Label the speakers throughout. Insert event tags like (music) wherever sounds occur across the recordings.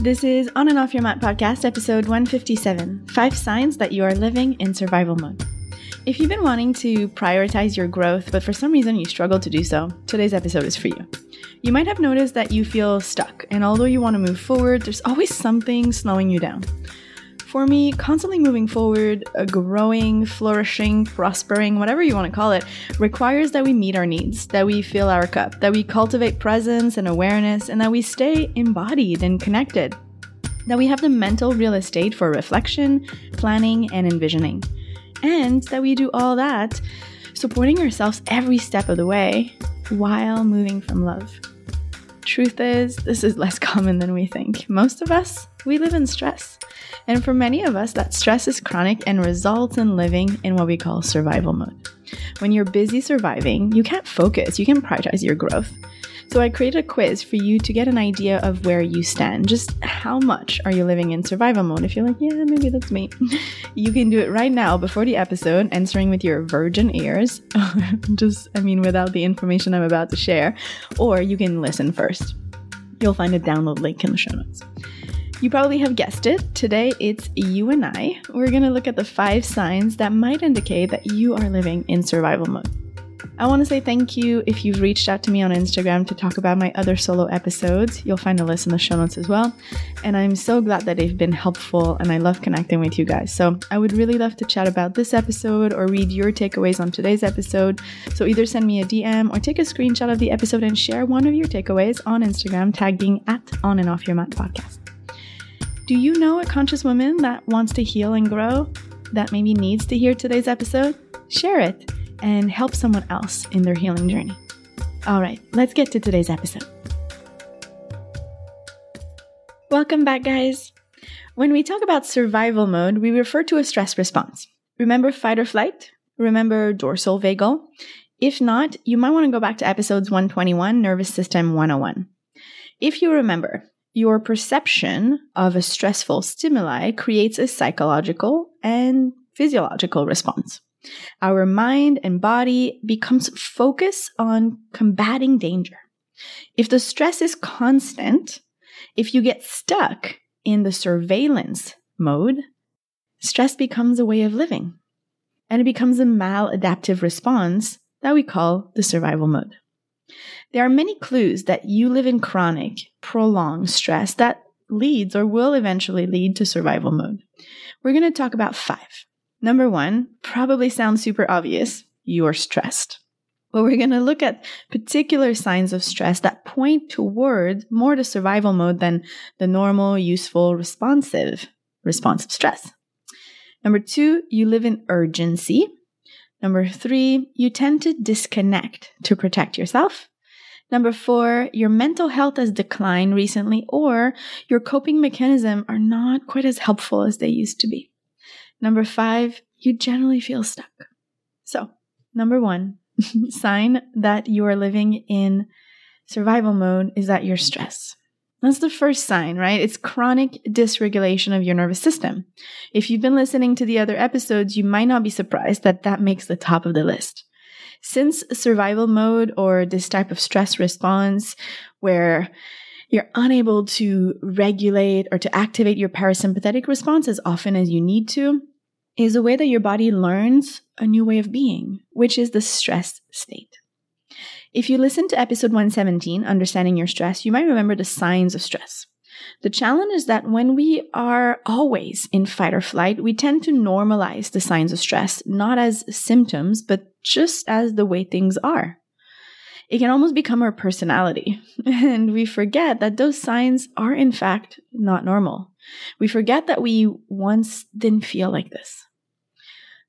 Speaker 1: This is On and Off Your Mat podcast, episode 157 Five Signs That You Are Living in Survival Mode. If you've been wanting to prioritize your growth, but for some reason you struggle to do so, today's episode is for you. You might have noticed that you feel stuck, and although you want to move forward, there's always something slowing you down. For me, constantly moving forward, growing, flourishing, prospering, whatever you want to call it, requires that we meet our needs, that we fill our cup, that we cultivate presence and awareness, and that we stay embodied and connected. That we have the mental real estate for reflection, planning, and envisioning. And that we do all that supporting ourselves every step of the way while moving from love. Truth is, this is less (laughs) common than we think. Most of us, we live in stress. And for many of us, that stress is chronic and results in living in what we call survival mode. When you're busy surviving, you can't focus, you can't prioritize your growth. So I created a quiz for you to get an idea of where you stand. Just how much are you living in survival mode? If you're like, yeah, maybe that's me, (laughs) you can do it right now before the episode, answering with your virgin ears. (laughs) Just, I mean, without the information I'm about to share, or you can listen first. You'll find a download link in the show notes. You probably have guessed it. Today it's you and I. We're going to look at the five signs that might indicate that you are living in survival mode. I want to say thank you if you've reached out to me on Instagram to talk about my other solo episodes. You'll find a list in the show notes as well. And I'm so glad that they've been helpful and I love connecting with you guys. So I would really love to chat about this episode or read your takeaways on today's episode. So either send me a DM or take a screenshot of the episode and share one of your takeaways on Instagram, tagging at On and Off Your Mat podcast. Do you know a conscious woman that wants to heal and grow that maybe needs to hear today's episode? Share it and help someone else in their healing journey. All right, let's get to today's episode. Welcome back, guys. When we talk about survival mode, we refer to a stress response. Remember fight or flight? Remember dorsal vagal? If not, you might want to go back to episodes 121, Nervous System 101. If you remember, your perception of a stressful stimuli creates a psychological and physiological response. Our mind and body becomes focused on combating danger. If the stress is constant, if you get stuck in the surveillance mode, stress becomes a way of living and it becomes a maladaptive response that we call the survival mode. There are many clues that you live in chronic, prolonged stress that leads or will eventually lead to survival mode. We're going to talk about five. Number one probably sounds super obvious you're stressed. But we're going to look at particular signs of stress that point toward more to survival mode than the normal, useful, responsive response of stress. Number two, you live in urgency. Number three, you tend to disconnect to protect yourself. Number four, your mental health has declined recently or your coping mechanism are not quite as helpful as they used to be. Number five, you generally feel stuck. So, number one, (laughs) sign that you are living in survival mode is that you're stressed. That's the first sign, right? It's chronic dysregulation of your nervous system. If you've been listening to the other episodes, you might not be surprised that that makes the top of the list. Since survival mode or this type of stress response where you're unable to regulate or to activate your parasympathetic response as often as you need to, is a way that your body learns a new way of being, which is the stress state. If you listen to episode 117, Understanding Your Stress, you might remember the signs of stress. The challenge is that when we are always in fight or flight, we tend to normalize the signs of stress, not as symptoms, but just as the way things are. It can almost become our personality, (laughs) and we forget that those signs are, in fact, not normal. We forget that we once didn't feel like this.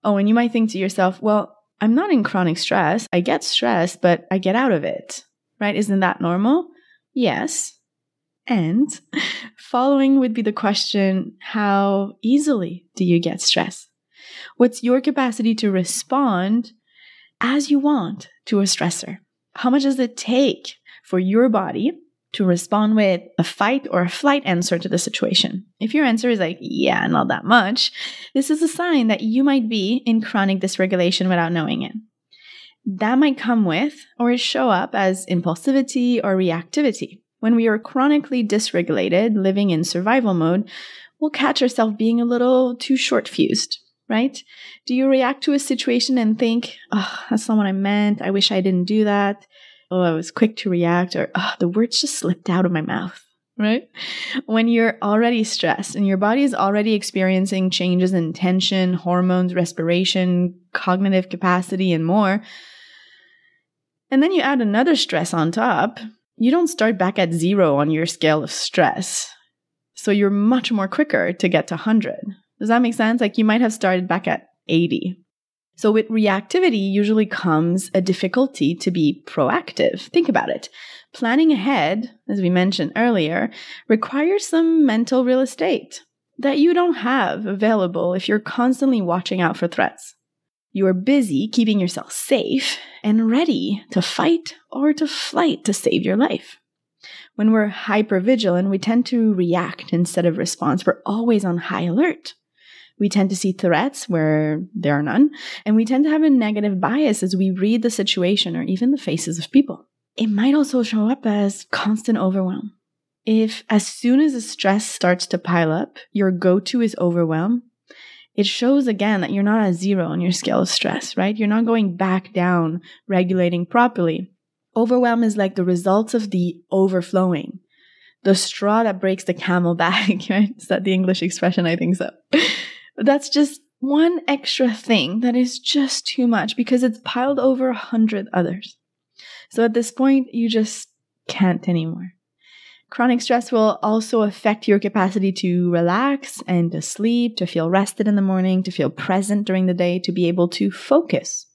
Speaker 1: Oh, and you might think to yourself, well, I'm not in chronic stress. I get stressed, but I get out of it, right? Isn't that normal? Yes. And (laughs) following would be the question how easily do you get stressed? What's your capacity to respond as you want to a stressor? How much does it take for your body to respond with a fight or a flight answer to the situation. If your answer is like, yeah, not that much, this is a sign that you might be in chronic dysregulation without knowing it. That might come with or show up as impulsivity or reactivity. When we are chronically dysregulated, living in survival mode, we'll catch ourselves being a little too short fused, right? Do you react to a situation and think, oh, that's not what I meant. I wish I didn't do that. Oh, I was quick to react, or oh, the words just slipped out of my mouth, right? When you're already stressed and your body is already experiencing changes in tension, hormones, respiration, cognitive capacity, and more, and then you add another stress on top, you don't start back at zero on your scale of stress. So you're much more quicker to get to 100. Does that make sense? Like you might have started back at 80. So with reactivity usually comes a difficulty to be proactive. Think about it. Planning ahead, as we mentioned earlier, requires some mental real estate that you don't have available if you're constantly watching out for threats. You are busy keeping yourself safe and ready to fight or to flight to save your life. When we're hypervigilant, we tend to react instead of response. We're always on high alert. We tend to see threats where there are none, and we tend to have a negative bias as we read the situation or even the faces of people. It might also show up as constant overwhelm. If as soon as the stress starts to pile up, your go to is overwhelm, it shows again that you're not at zero on your scale of stress, right? You're not going back down, regulating properly. Overwhelm is like the results of the overflowing, the straw that breaks the camel back, (laughs) right? Is that the English expression? I think so. That's just one extra thing that is just too much because it's piled over a hundred others. So at this point, you just can't anymore. Chronic stress will also affect your capacity to relax and to sleep, to feel rested in the morning, to feel present during the day, to be able to focus.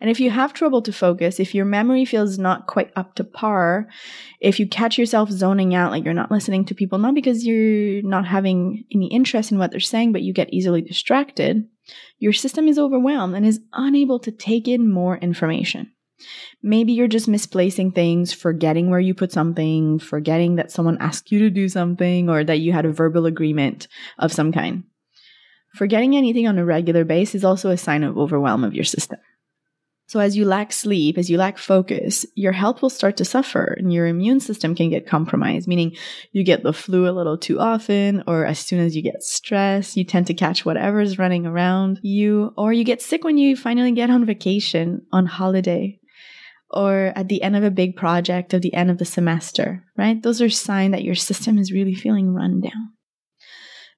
Speaker 1: And if you have trouble to focus, if your memory feels not quite up to par, if you catch yourself zoning out, like you're not listening to people, not because you're not having any interest in what they're saying, but you get easily distracted, your system is overwhelmed and is unable to take in more information. Maybe you're just misplacing things, forgetting where you put something, forgetting that someone asked you to do something or that you had a verbal agreement of some kind. Forgetting anything on a regular basis is also a sign of overwhelm of your system. So, as you lack sleep, as you lack focus, your health will start to suffer and your immune system can get compromised, meaning you get the flu a little too often, or as soon as you get stressed, you tend to catch whatever is running around you, or you get sick when you finally get on vacation, on holiday, or at the end of a big project, at the end of the semester, right? Those are signs that your system is really feeling run down.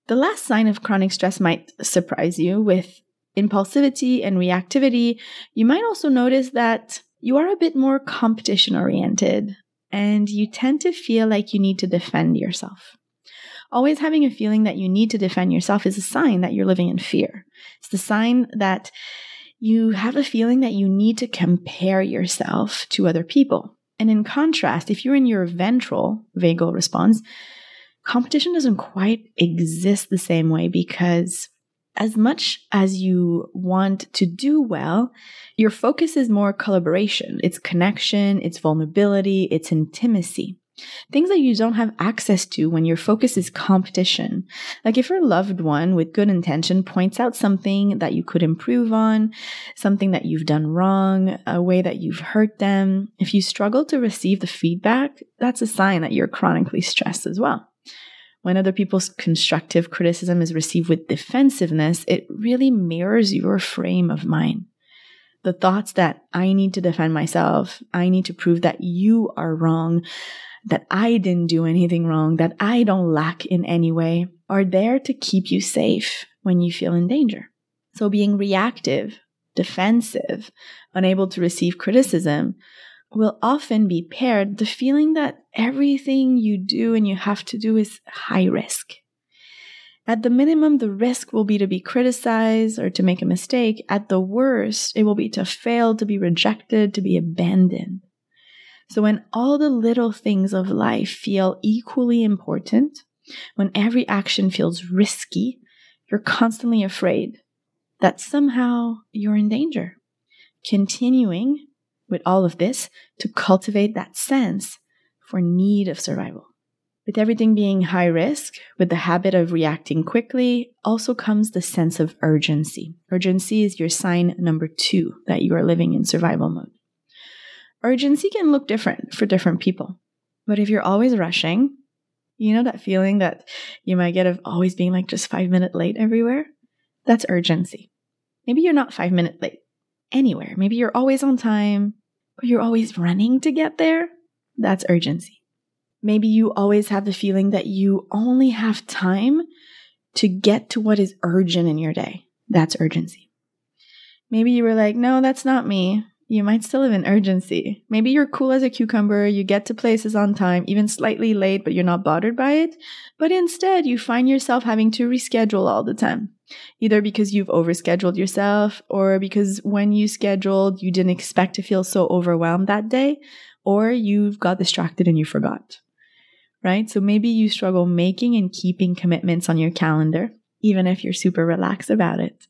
Speaker 1: The last sign of chronic stress might surprise you with impulsivity and reactivity. You might also notice that you are a bit more competition oriented and you tend to feel like you need to defend yourself. Always having a feeling that you need to defend yourself is a sign that you're living in fear. It's the sign that you have a feeling that you need to compare yourself to other people. And in contrast, if you're in your ventral vagal response, competition doesn't quite exist the same way because as much as you want to do well, your focus is more collaboration, it's connection, it's vulnerability, it's intimacy. Things that you don't have access to when your focus is competition. Like if your loved one with good intention points out something that you could improve on, something that you've done wrong, a way that you've hurt them, if you struggle to receive the feedback, that's a sign that you're chronically stressed as well. When other people's constructive criticism is received with defensiveness, it really mirrors your frame of mind. The thoughts that I need to defend myself, I need to prove that you are wrong, that I didn't do anything wrong, that I don't lack in any way, are there to keep you safe when you feel in danger. So being reactive, defensive, unable to receive criticism will often be paired the feeling that everything you do and you have to do is high risk. At the minimum, the risk will be to be criticized or to make a mistake. At the worst, it will be to fail, to be rejected, to be abandoned. So when all the little things of life feel equally important, when every action feels risky, you're constantly afraid that somehow you're in danger. Continuing with all of this to cultivate that sense for need of survival. With everything being high risk, with the habit of reacting quickly, also comes the sense of urgency. Urgency is your sign number two that you are living in survival mode. Urgency can look different for different people. But if you're always rushing, you know that feeling that you might get of always being like just five minutes late everywhere? That's urgency. Maybe you're not five minutes late anywhere. Maybe you're always on time, but you're always running to get there. That's urgency. Maybe you always have the feeling that you only have time to get to what is urgent in your day. That's urgency. Maybe you were like, no, that's not me. You might still have an urgency. Maybe you're cool as a cucumber, you get to places on time, even slightly late, but you're not bothered by it. But instead, you find yourself having to reschedule all the time. Either because you've overscheduled yourself, or because when you scheduled, you didn't expect to feel so overwhelmed that day, or you've got distracted and you forgot. Right? So maybe you struggle making and keeping commitments on your calendar, even if you're super relaxed about it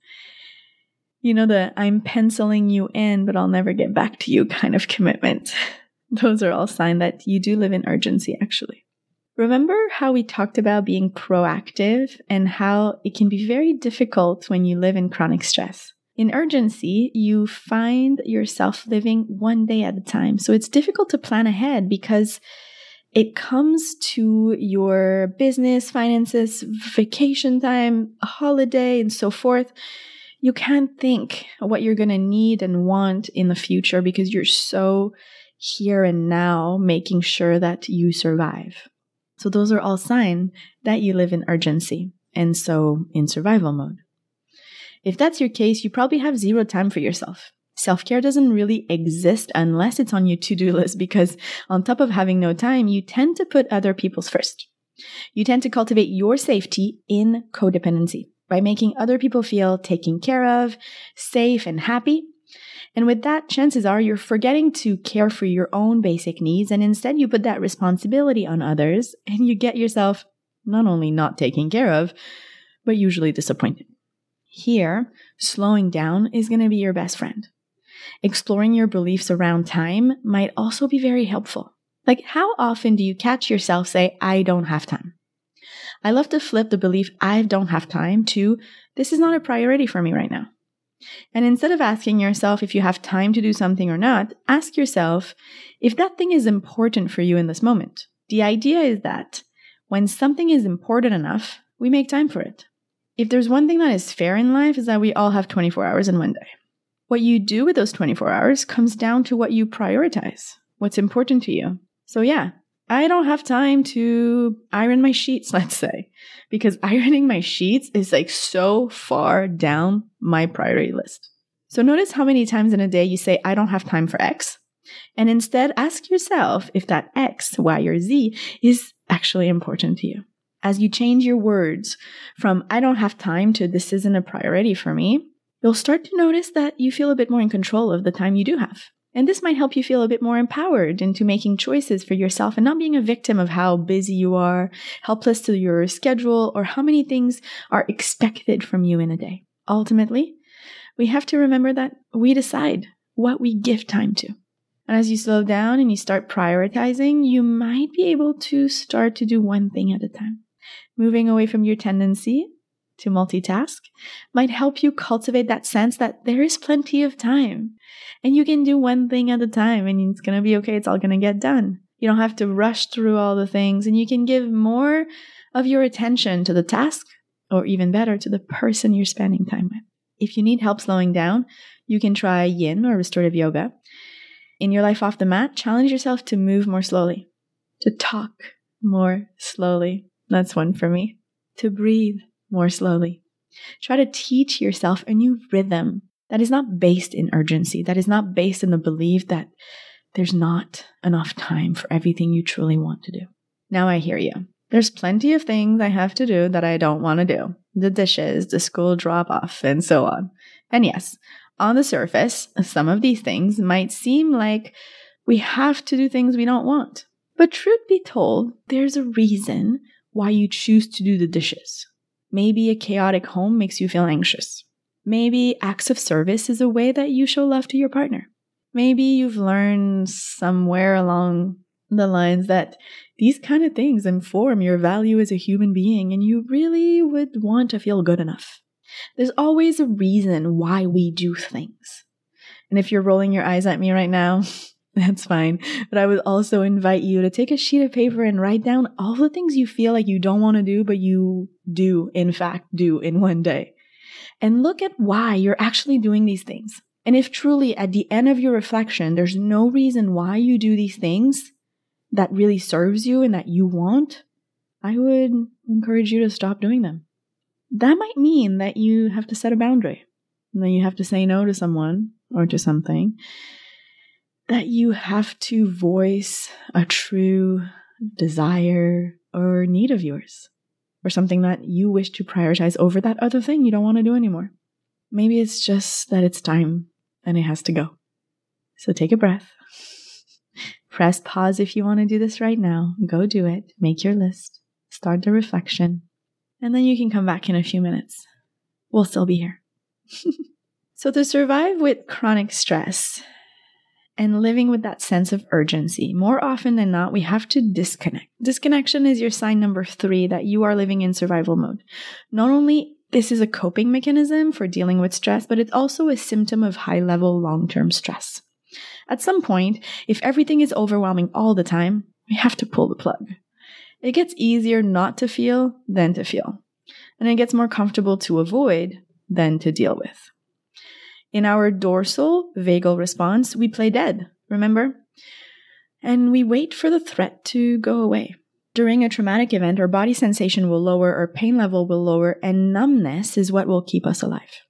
Speaker 1: you know, the I'm penciling you in, but I'll never get back to you (laughs) kind of commitment. (laughs) Those are all signs that you do live in urgency, actually. Remember how we talked about being proactive and how it can be very difficult when you live in chronic stress. In urgency, you find yourself living one day at a time. So it's difficult to plan ahead because it comes to your business, finances, vacation time, holiday, and so forth you can't think what you're going to need and want in the future because you're so here and now making sure that you survive. So those are all signs that you live in urgency and so in survival mode. If that's your case, you probably have zero time for yourself. Self care doesn't really exist unless it's on your to do list because, on top of having no time, you tend to put other people's first. You tend to cultivate your safety in codependency by making other people feel taken care of, safe, and happy. And with that, chances are you're forgetting to care for your own basic needs, and instead you put that responsibility on others, and you get yourself not only not taken care of, but usually disappointed. Here, slowing down is going to be your best friend. Exploring your beliefs around time might also be very helpful. Like, how often do you catch yourself say, I don't have time? I love to flip the belief I don't have time to this is not a priority for me right now. And instead of asking yourself if you have time to do something or not, ask yourself if that thing is important for you in this moment. The idea is that when something is important enough, we make time for it. If there's one thing that is fair in life is that we all have 24 hours in one day. What you do with those 24 hours comes down to what you prioritize, what's important to you. So yeah, I don't have time to iron my sheets, (laughs) let's say, because ironing my sheets is like so far down my priority list. So notice how many times in a day you say, I don't have time for X. And instead ask yourself if that X, Y, or Z is actually important to you. As you change your words from I don't have time to this isn't a priority for me, you'll start to notice that you feel a bit more in control of the time you do have. And this might help you feel a bit more empowered into making choices for yourself and not being a victim of how busy you are, helpless to your schedule, or how many things are expected from you in a day. Ultimately, we have to remember that we decide what we give time to. And as you slow down and you start prioritizing, you might be able to start to do one thing at a time, moving away from your tendency to multitask might help you cultivate that sense that there is plenty of time and you can do one thing at a time and it's going to be okay. It's all going to get done. You don't have to rush through all the things and you can give more of your attention to the task or even better to the person you're spending time with. If you need help slowing down, you can try yin or restorative yoga. In your life off the mat, challenge yourself to move more slowly, to talk more slowly. That's one for me. To breathe more slowly. Try to teach yourself a new rhythm that is not based in urgency, that is not based in the belief that there's not enough time for everything you truly want to do. Now I hear you. There's plenty of things I have to do that I don't want to do the dishes, the school drop off, and so on. And yes, on the surface, some of these things might seem like we have to do things we don't want. But truth be told, there's a reason why you choose to do the dishes. Maybe a chaotic home makes you feel anxious. Maybe acts of service is a way that you show love to your partner. Maybe you've learned somewhere along the lines that these kind of things inform your value as a human being and you really would want to feel good enough. There's always a reason why we do things. And if you're rolling your eyes at me right now, (laughs) That's fine. But I would also invite you to take a sheet of paper and write down all the things you feel like you don't want to do, but you do, in fact, do in one day. And look at why you're actually doing these things. And if truly at the end of your reflection, there's no reason why you do these things that really serves you and that you want, I would encourage you to stop doing them. That might mean that you have to set a boundary, and that you have to say no to someone or to something, that you have to voice a true desire or need of yours, or something that you wish to prioritize over that other thing you don't want to do anymore. Maybe it's just that it's time and it has to go. So take a breath. Press pause if you want to do this right now. Go do it. Make your list. Start the reflection. And then you can come back in a few minutes. We'll still be here. (laughs) so, to survive with chronic stress and living with that sense of urgency, more often than not, we have to disconnect. Disconnection is your sign number three that you are living in survival mode. Not only this is a coping mechanism for dealing with stress, but it's also a symptom of high level long term stress. At some point, if everything is overwhelming all the time, we have to pull the plug. It gets easier not to feel than to feel, and it gets more comfortable to avoid than to deal with. In our dorsal vagal response, we play dead, remember? And we wait for the threat to go away. During a traumatic event, our body sensation will lower, our pain level will lower, and numbness is what will keep us alive.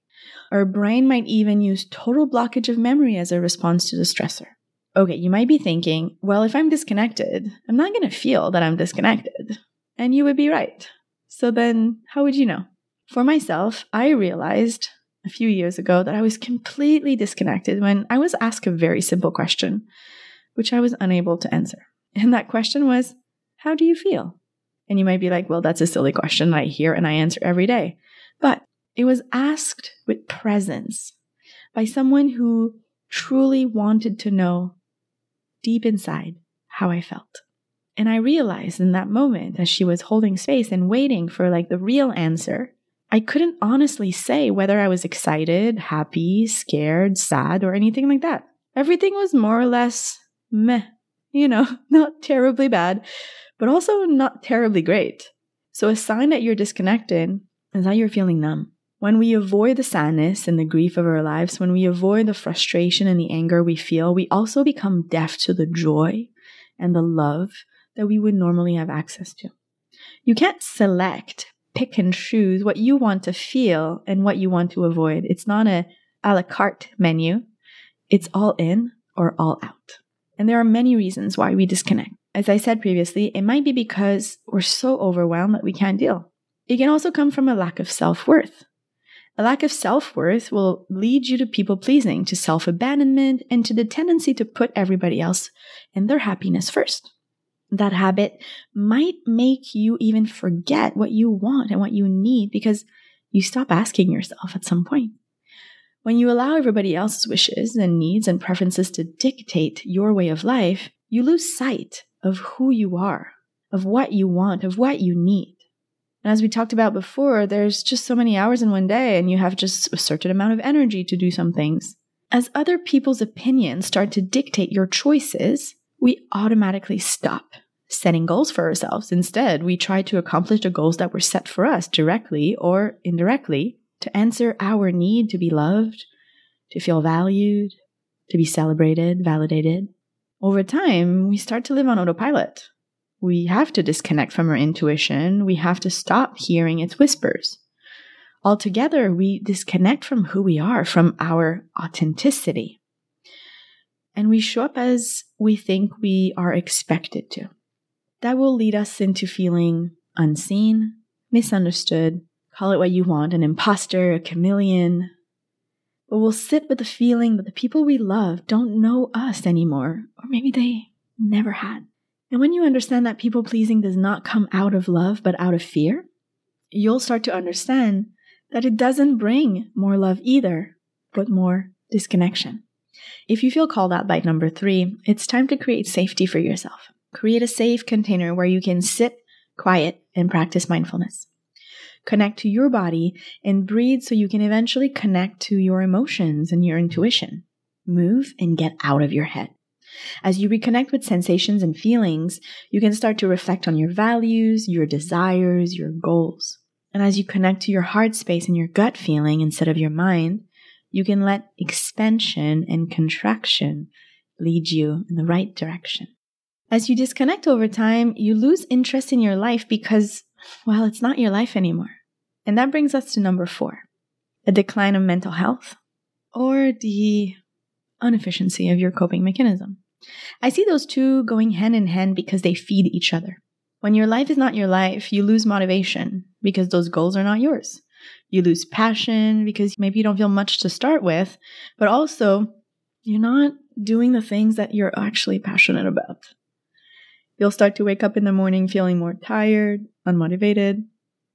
Speaker 1: Our brain might even use total blockage of memory as a response to the stressor. Okay, you might be thinking, well, if I'm disconnected, I'm not going to feel that I'm disconnected. And you would be right. So then, how would you know? For myself, I realized a few years ago that I was completely disconnected when I was asked a very simple question, which I was unable to answer. And that question was, how do you feel? And you might be like, well, that's a silly question I hear and I answer every day. But it was asked with presence by someone who truly wanted to know deep inside how I felt. And I realized in that moment, as she was holding space and waiting for like the real answer, I couldn't honestly say whether I was excited, happy, scared, sad, or anything like that. Everything was more or less meh, you know, (laughs) not terribly bad, but also not terribly great. So a sign that you're disconnected is that you're feeling numb. When we avoid the sadness and the grief of our lives, when we avoid the frustration and the anger we feel, we also become deaf to the joy and the love that we would normally have access to. You can't select, pick and choose what you want to feel and what you want to avoid. It's not a a la carte menu. It's all in or all out. And there are many reasons why we disconnect. As I said previously, it might be because we're so overwhelmed that we can't deal. It can also come from a lack of self worth. A lack of self worth will lead you to people pleasing, to self abandonment, and to the tendency to put everybody else and their happiness first. That habit might make you even forget what you want and what you need because you stop asking yourself at some point. When you allow everybody else's wishes and needs and preferences to dictate your way of life, you lose sight of who you are, of what you want, of what you need. And as we talked about before, there's just so many hours in one day, and you have just a certain amount of energy to do some things. As other people's opinions start to dictate your choices, we automatically stop setting goals for ourselves. Instead, we try to accomplish the goals that were set for us directly or indirectly to answer our need to be loved, to feel valued, to be celebrated, validated. Over time, we start to live on autopilot. We have to disconnect from our intuition. We have to stop hearing its whispers. Altogether, we disconnect from who we are, from our authenticity. And we show up as we think we are expected to. That will lead us into feeling unseen, misunderstood, call it what you want, an imposter, a chameleon. But we'll sit with the feeling that the people we love don't know us anymore, or maybe they never had. And when you understand that people pleasing does not come out of love, but out of fear, you'll start to understand that it doesn't bring more love either, but more disconnection. If you feel called out by number three, it's time to create safety for yourself. Create a safe container where you can sit quiet and practice mindfulness. Connect to your body and breathe so you can eventually connect to your emotions and your intuition. Move and get out of your head. As you reconnect with sensations and feelings, you can start to reflect on your values, your desires, your goals. And as you connect to your heart space and your gut feeling instead of your mind, you can let expansion and contraction lead you in the right direction. As you disconnect over time, you lose interest in your life because, well, it's not your life anymore. And that brings us to number four a decline of mental health or the inefficiency of your coping mechanism. I see those two going hand in hand because they feed each other. When your life is not your life, you lose motivation because those goals are not yours. You lose passion because maybe you don't feel much to start with, but also you're not doing the things that you're actually passionate about. You'll start to wake up in the morning feeling more tired, unmotivated.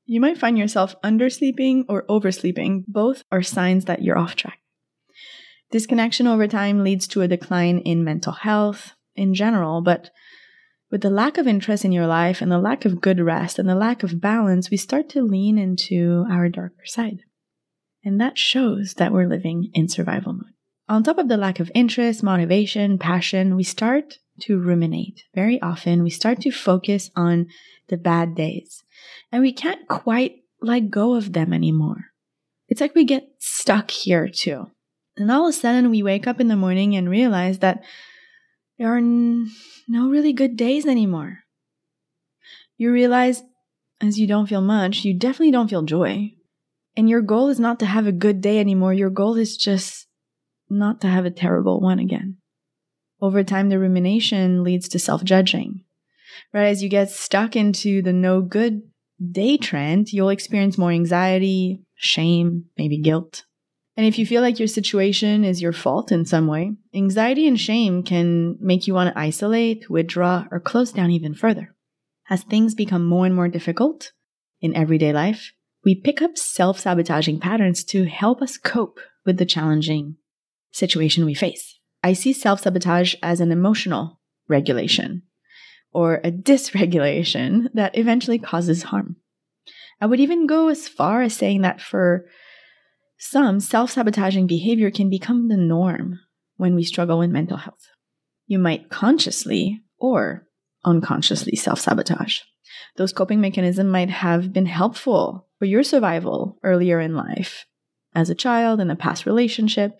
Speaker 1: You might find yourself undersleeping or oversleeping. Both are signs that you're off track. Disconnection over time leads to a decline in mental health in general, but with the lack of interest in your life and the lack of good rest and the lack of balance, we start to lean into our darker side. And that shows that we're living in survival mode. On top of the lack of interest, motivation, passion, we start to ruminate. Very often, we start to focus on the bad days, and we can't quite let go of them anymore. It's like we get stuck here too. And all of a sudden, we wake up in the morning and realize that there are n- no really good days anymore. You realize as you don't feel much, you definitely don't feel joy. And your goal is not to have a good day anymore. Your goal is just not to have a terrible one again. Over time, the rumination leads to self judging. Right? As you get stuck into the no good day trend, you'll experience more anxiety, shame, maybe guilt. And if you feel like your situation is your fault in some way, anxiety and shame can make you want to isolate, withdraw, or close down even further. As things become more and more difficult in everyday life, we pick up self sabotaging patterns to help us cope with the challenging situation we face. I see self sabotage as an emotional regulation or a dysregulation that eventually causes harm. I would even go as far as saying that for some self sabotaging behavior can become the norm when we struggle with mental health. You might consciously or unconsciously self sabotage. Those coping mechanisms might have been helpful for your survival earlier in life, as a child, in a past relationship,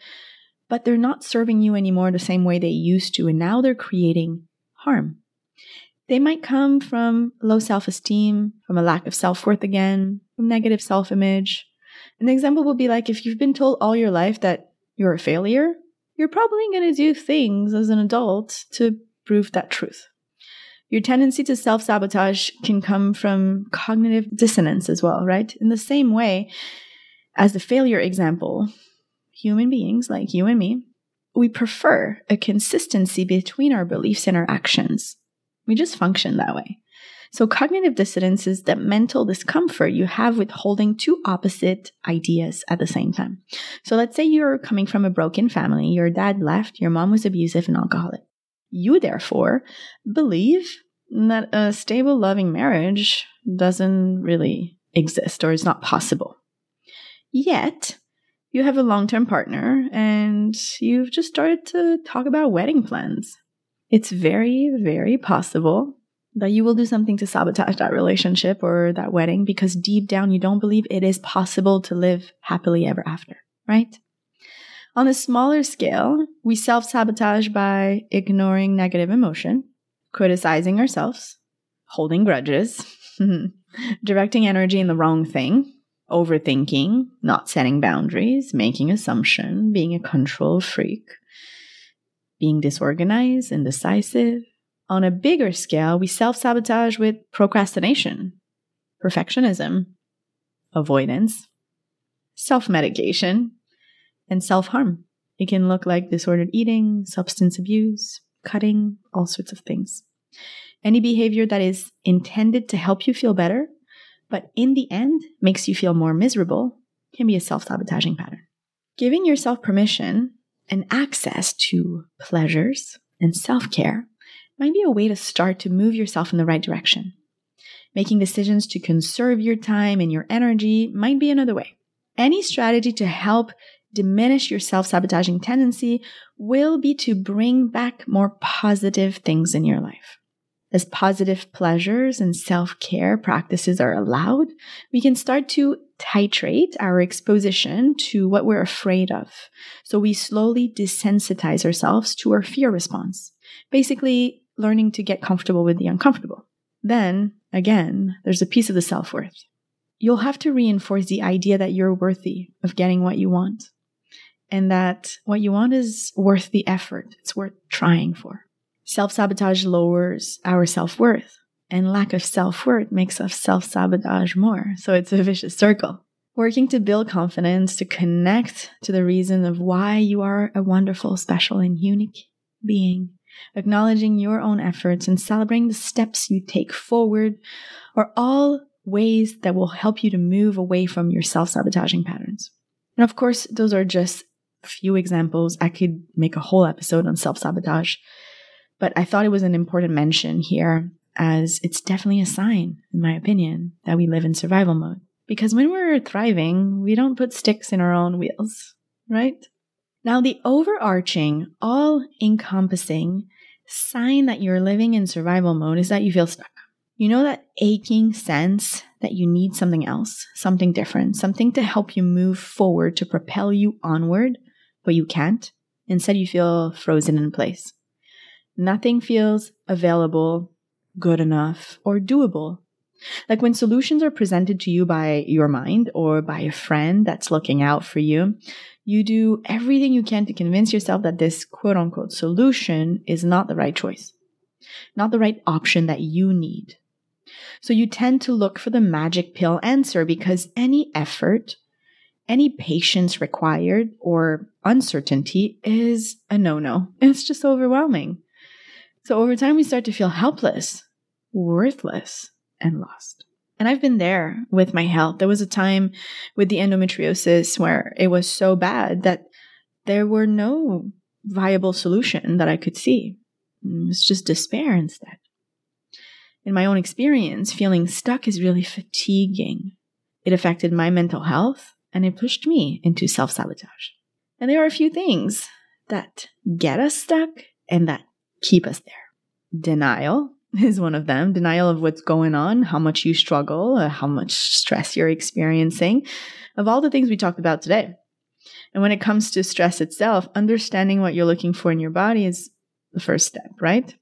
Speaker 1: but they're not serving you anymore the same way they used to, and now they're creating harm. They might come from low self esteem, from a lack of self worth again, from negative self image, an example would be like if you've been told all your life that you're a failure, you're probably going to do things as an adult to prove that truth. Your tendency to self sabotage can come from cognitive dissonance as well, right? In the same way as the failure example, human beings like you and me, we prefer a consistency between our beliefs and our actions. We just function that way. So, cognitive dissonance is the mental discomfort you have with holding two opposite ideas at the same time. So, let's say you're coming from a broken family, your dad left, your mom was abusive and alcoholic. You, therefore, believe that a stable, loving marriage doesn't really exist or is not possible. Yet, you have a long term partner and you've just started to talk about wedding plans. It's very, very possible that you will do something to sabotage that relationship or that wedding because deep down you don't believe it is possible to live happily ever after, right? On a smaller scale, we self sabotage by ignoring negative emotion, criticizing ourselves, holding grudges, (laughs) directing energy in the wrong thing, overthinking, not setting boundaries, making assumption, being a control freak, being disorganized, indecisive, on a bigger scale, we self sabotage with procrastination, perfectionism, avoidance, self medication, and self harm. It can look like disordered eating, substance abuse, cutting, all sorts of things. Any behavior that is intended to help you feel better, but in the end makes you feel more miserable, can be a self sabotaging pattern. Giving yourself permission and access to pleasures and self care might be a way to start to move yourself in the right direction. Making decisions to conserve your time and your energy might be another way. Any strategy to help diminish your self sabotaging tendency will be to bring back more positive things in your life. As positive pleasures and self care practices are allowed, we can start to titrate our exposition to what we're afraid of. So we slowly desensitize ourselves to our fear response, basically learning to get comfortable with the uncomfortable. Then, again, there's a piece of the self worth. You'll have to reinforce the idea that you're worthy of getting what you want and that what you want is worth the effort. It's worth trying for. Self sabotage lowers our self worth, and lack of self worth makes us self sabotage more. So it's a vicious circle. Working to build confidence, to connect to the reason of why you are a wonderful, special, and unique being, acknowledging your own efforts and celebrating the steps you take forward are all ways that will help you to move away from your self sabotaging patterns. And of course, those are just a few examples. I could make a whole episode on self sabotage, but I thought it was an important mention here as it's definitely a sign, in my opinion, that we live in survival mode. Because when we're thriving, we don't put sticks in our own wheels, right? Now, the overarching, all encompassing sign that you're living in survival mode is that you feel stuck. You know that aching sense that you need something else, something different, something to help you move forward, to propel you onward, but you can't. Instead, you feel frozen in place. Nothing feels available, good enough, or doable. Like when solutions are presented to you by your mind or by a friend that's looking out for you, you do everything you can to convince yourself that this quote unquote solution is not the right choice, not the right option that you need. So you tend to look for the magic pill answer because any effort, any patience required, or uncertainty is a no no. It's just overwhelming. So over time, we start to feel helpless, worthless, and lost. And I've been there with my health. There was a time with the endometriosis where it was so bad that there were no viable solution that I could see. It was just despair instead. In my own experience, feeling stuck is really fatiguing. It affected my mental health and it pushed me into self sabotage. And there are a few things that get us stuck and that keep us there. Denial (laughs) is one of them denial of what's going on, how much you struggle, uh, how much stress you're experiencing, of all the things we talked about today. And when it comes to stress itself, understanding what you're looking for in your body is the first step, right?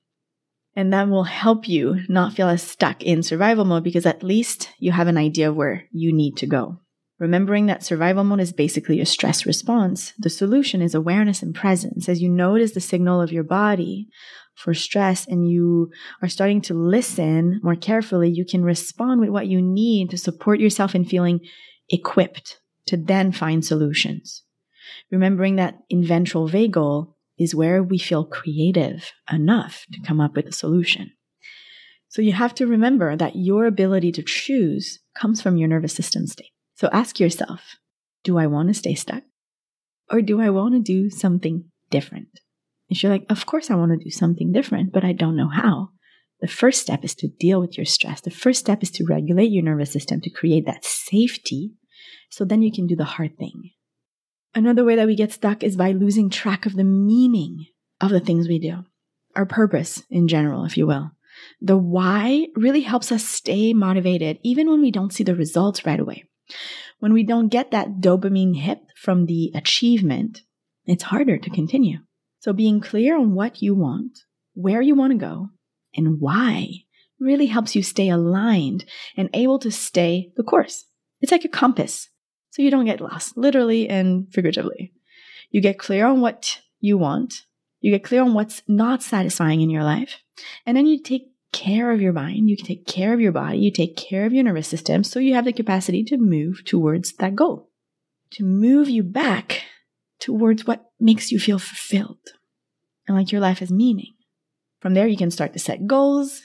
Speaker 1: And that will help you not feel as stuck in survival mode because at least you have an idea of where you need to go. Remembering that survival mode is basically a stress response, the solution is awareness and presence. As you notice the signal of your body for stress and you are starting to listen more carefully, you can respond with what you need to support yourself in feeling equipped to then find solutions. Remembering that in ventral vagal, is where we feel creative enough to come up with a solution. So you have to remember that your ability to choose comes from your nervous system state. So ask yourself, do I want to stay stuck? Or do I want to do something different? If you're like, of course I want to do something different, but I don't know how. The first step is to deal with your stress. The first step is to regulate your nervous system to create that safety so then you can do the hard thing. Another way that we get stuck is by losing track of the meaning of the things we do, our purpose in general, if you will. The why really helps us stay motivated even when we don't see the results right away. When we don't get that dopamine hit from the achievement, it's harder to continue. So being clear on what you want, where you want to go, and why really helps you stay aligned and able to stay the course. It's like a compass so you don't get lost, literally and figuratively. You get clear on what you want, you get clear on what's not satisfying in your life, and then you take care of your mind, you can take care of your body, you take care of your nervous system, so you have the capacity to move towards that goal, to move you back towards what makes you feel fulfilled and like your life has meaning. From there, you can start to set goals.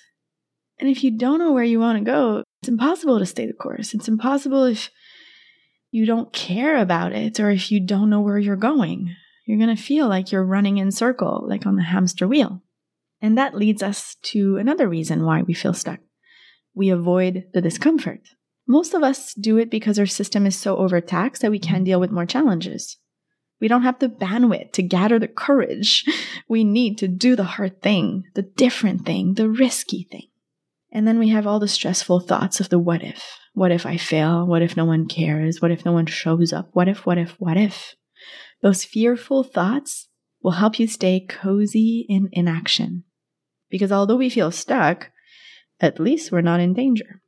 Speaker 1: And if you don't know where you want to go, it's impossible to stay the course. It's impossible if you don't care about it or if you don't know where you're going. You're going to feel like you're running in circle, like on the hamster wheel. And that leads us to another reason why we feel stuck. We avoid the discomfort. Most of us do it because our system is so overtaxed that we can't deal with more challenges. We don't have the bandwidth to gather the courage (laughs) we need to do the hard thing, the different thing, the risky thing. And then we have all the stressful thoughts of the what if. What if I fail? What if no one cares? What if no one shows up? What if, what if, what if? Those fearful thoughts will help you stay cozy in inaction. Because although we feel stuck, at least we're not in danger.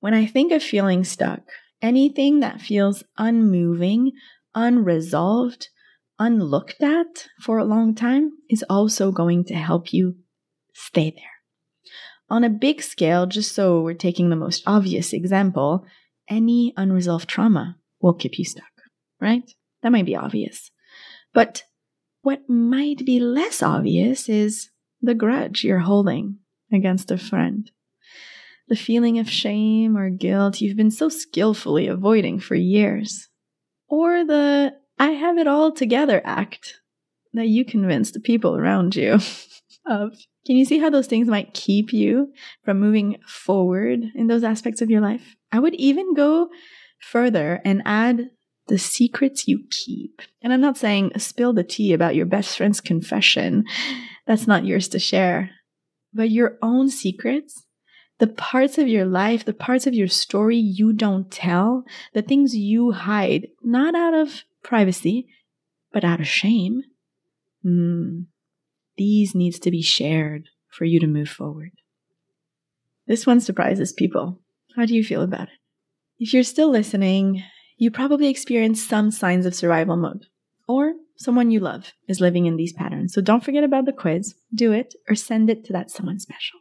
Speaker 1: When I think of feeling stuck, anything that feels unmoving, unresolved, unlooked at for a long time is also going to help you stay there. On a big scale, just so we're taking the most obvious example, any unresolved trauma will keep you stuck, right? That might be obvious. But what might be less obvious is the grudge you're holding against a friend. The feeling of shame or guilt you've been so skillfully avoiding for years. Or the I have it all together act that you convince the people around you (laughs) of. Can you see how those things might keep you from moving forward in those aspects of your life? I would even go further and add the secrets you keep. And I'm not saying spill the tea about your best friend's confession. That's not yours to share. But your own secrets, the parts of your life, the parts of your story you don't tell, the things you hide, not out of privacy, but out of shame. Mm, these needs to be shared for you to move forward. This one surprises people. How do you feel about it? If you're still listening, you probably experienced some signs of survival mode, or someone you love is living in these patterns. So don't forget about the quiz, do it, or send it to that someone special.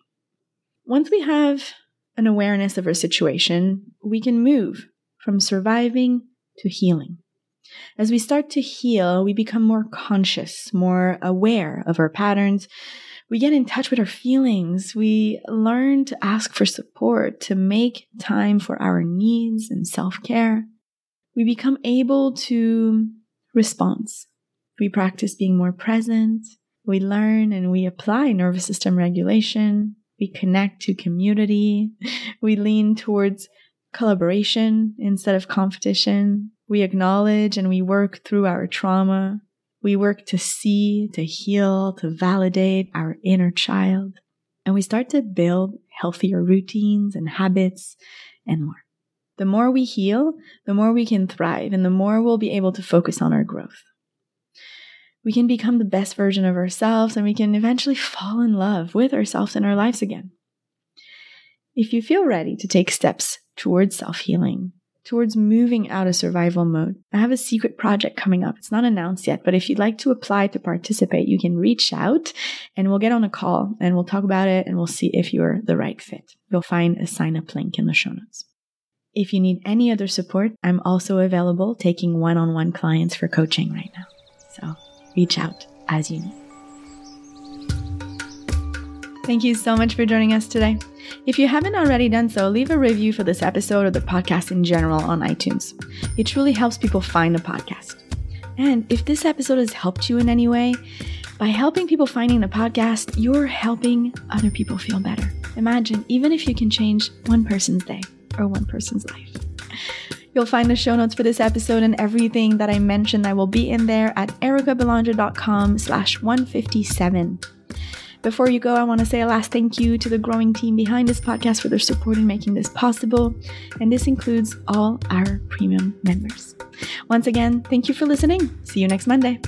Speaker 1: Once we have an awareness of our situation, we can move from surviving to healing. As we start to heal, we become more conscious, more aware of our patterns. We get in touch with our feelings. We learn to ask for support, to make time for our needs and self care we become able to respond. We practice being more present. We learn and we apply nervous system regulation. We connect to community. We lean towards collaboration instead of competition. We acknowledge and we work through our trauma. We work to see, to heal, to validate our inner child. And we start to build healthier routines and habits and more. The more we heal, the more we can thrive, and the more we'll be able to focus on our growth. We can become the best version of ourselves, and we can eventually fall in love with ourselves and our lives again. If you feel ready to take steps towards self healing, towards moving out of survival mode, I have a secret project coming up. It's not announced yet, but if you'd like to apply to participate, you can reach out and we'll get on a call and we'll talk about it and we'll see if you're the right fit. You'll find a sign up link in the show notes. If you need any other support, I'm also available taking one on one clients for coaching right now. So reach out as you need. Thank you so much for joining us today. If you haven't already done so, leave a review for this episode or the podcast in general on iTunes. It truly helps people find the podcast. And if this episode has helped you in any way, by helping people finding the podcast, you're helping other people feel better. Imagine, even if you can change one person's day or one person's life. You'll find the show notes for this episode and everything that I mentioned. I will be in there at ericabelanger.com slash 157. Before you go, I want to say a last thank you to the growing team behind this podcast for their support in making this possible. And this includes all our premium members. Once again, thank you for listening. See you next Monday.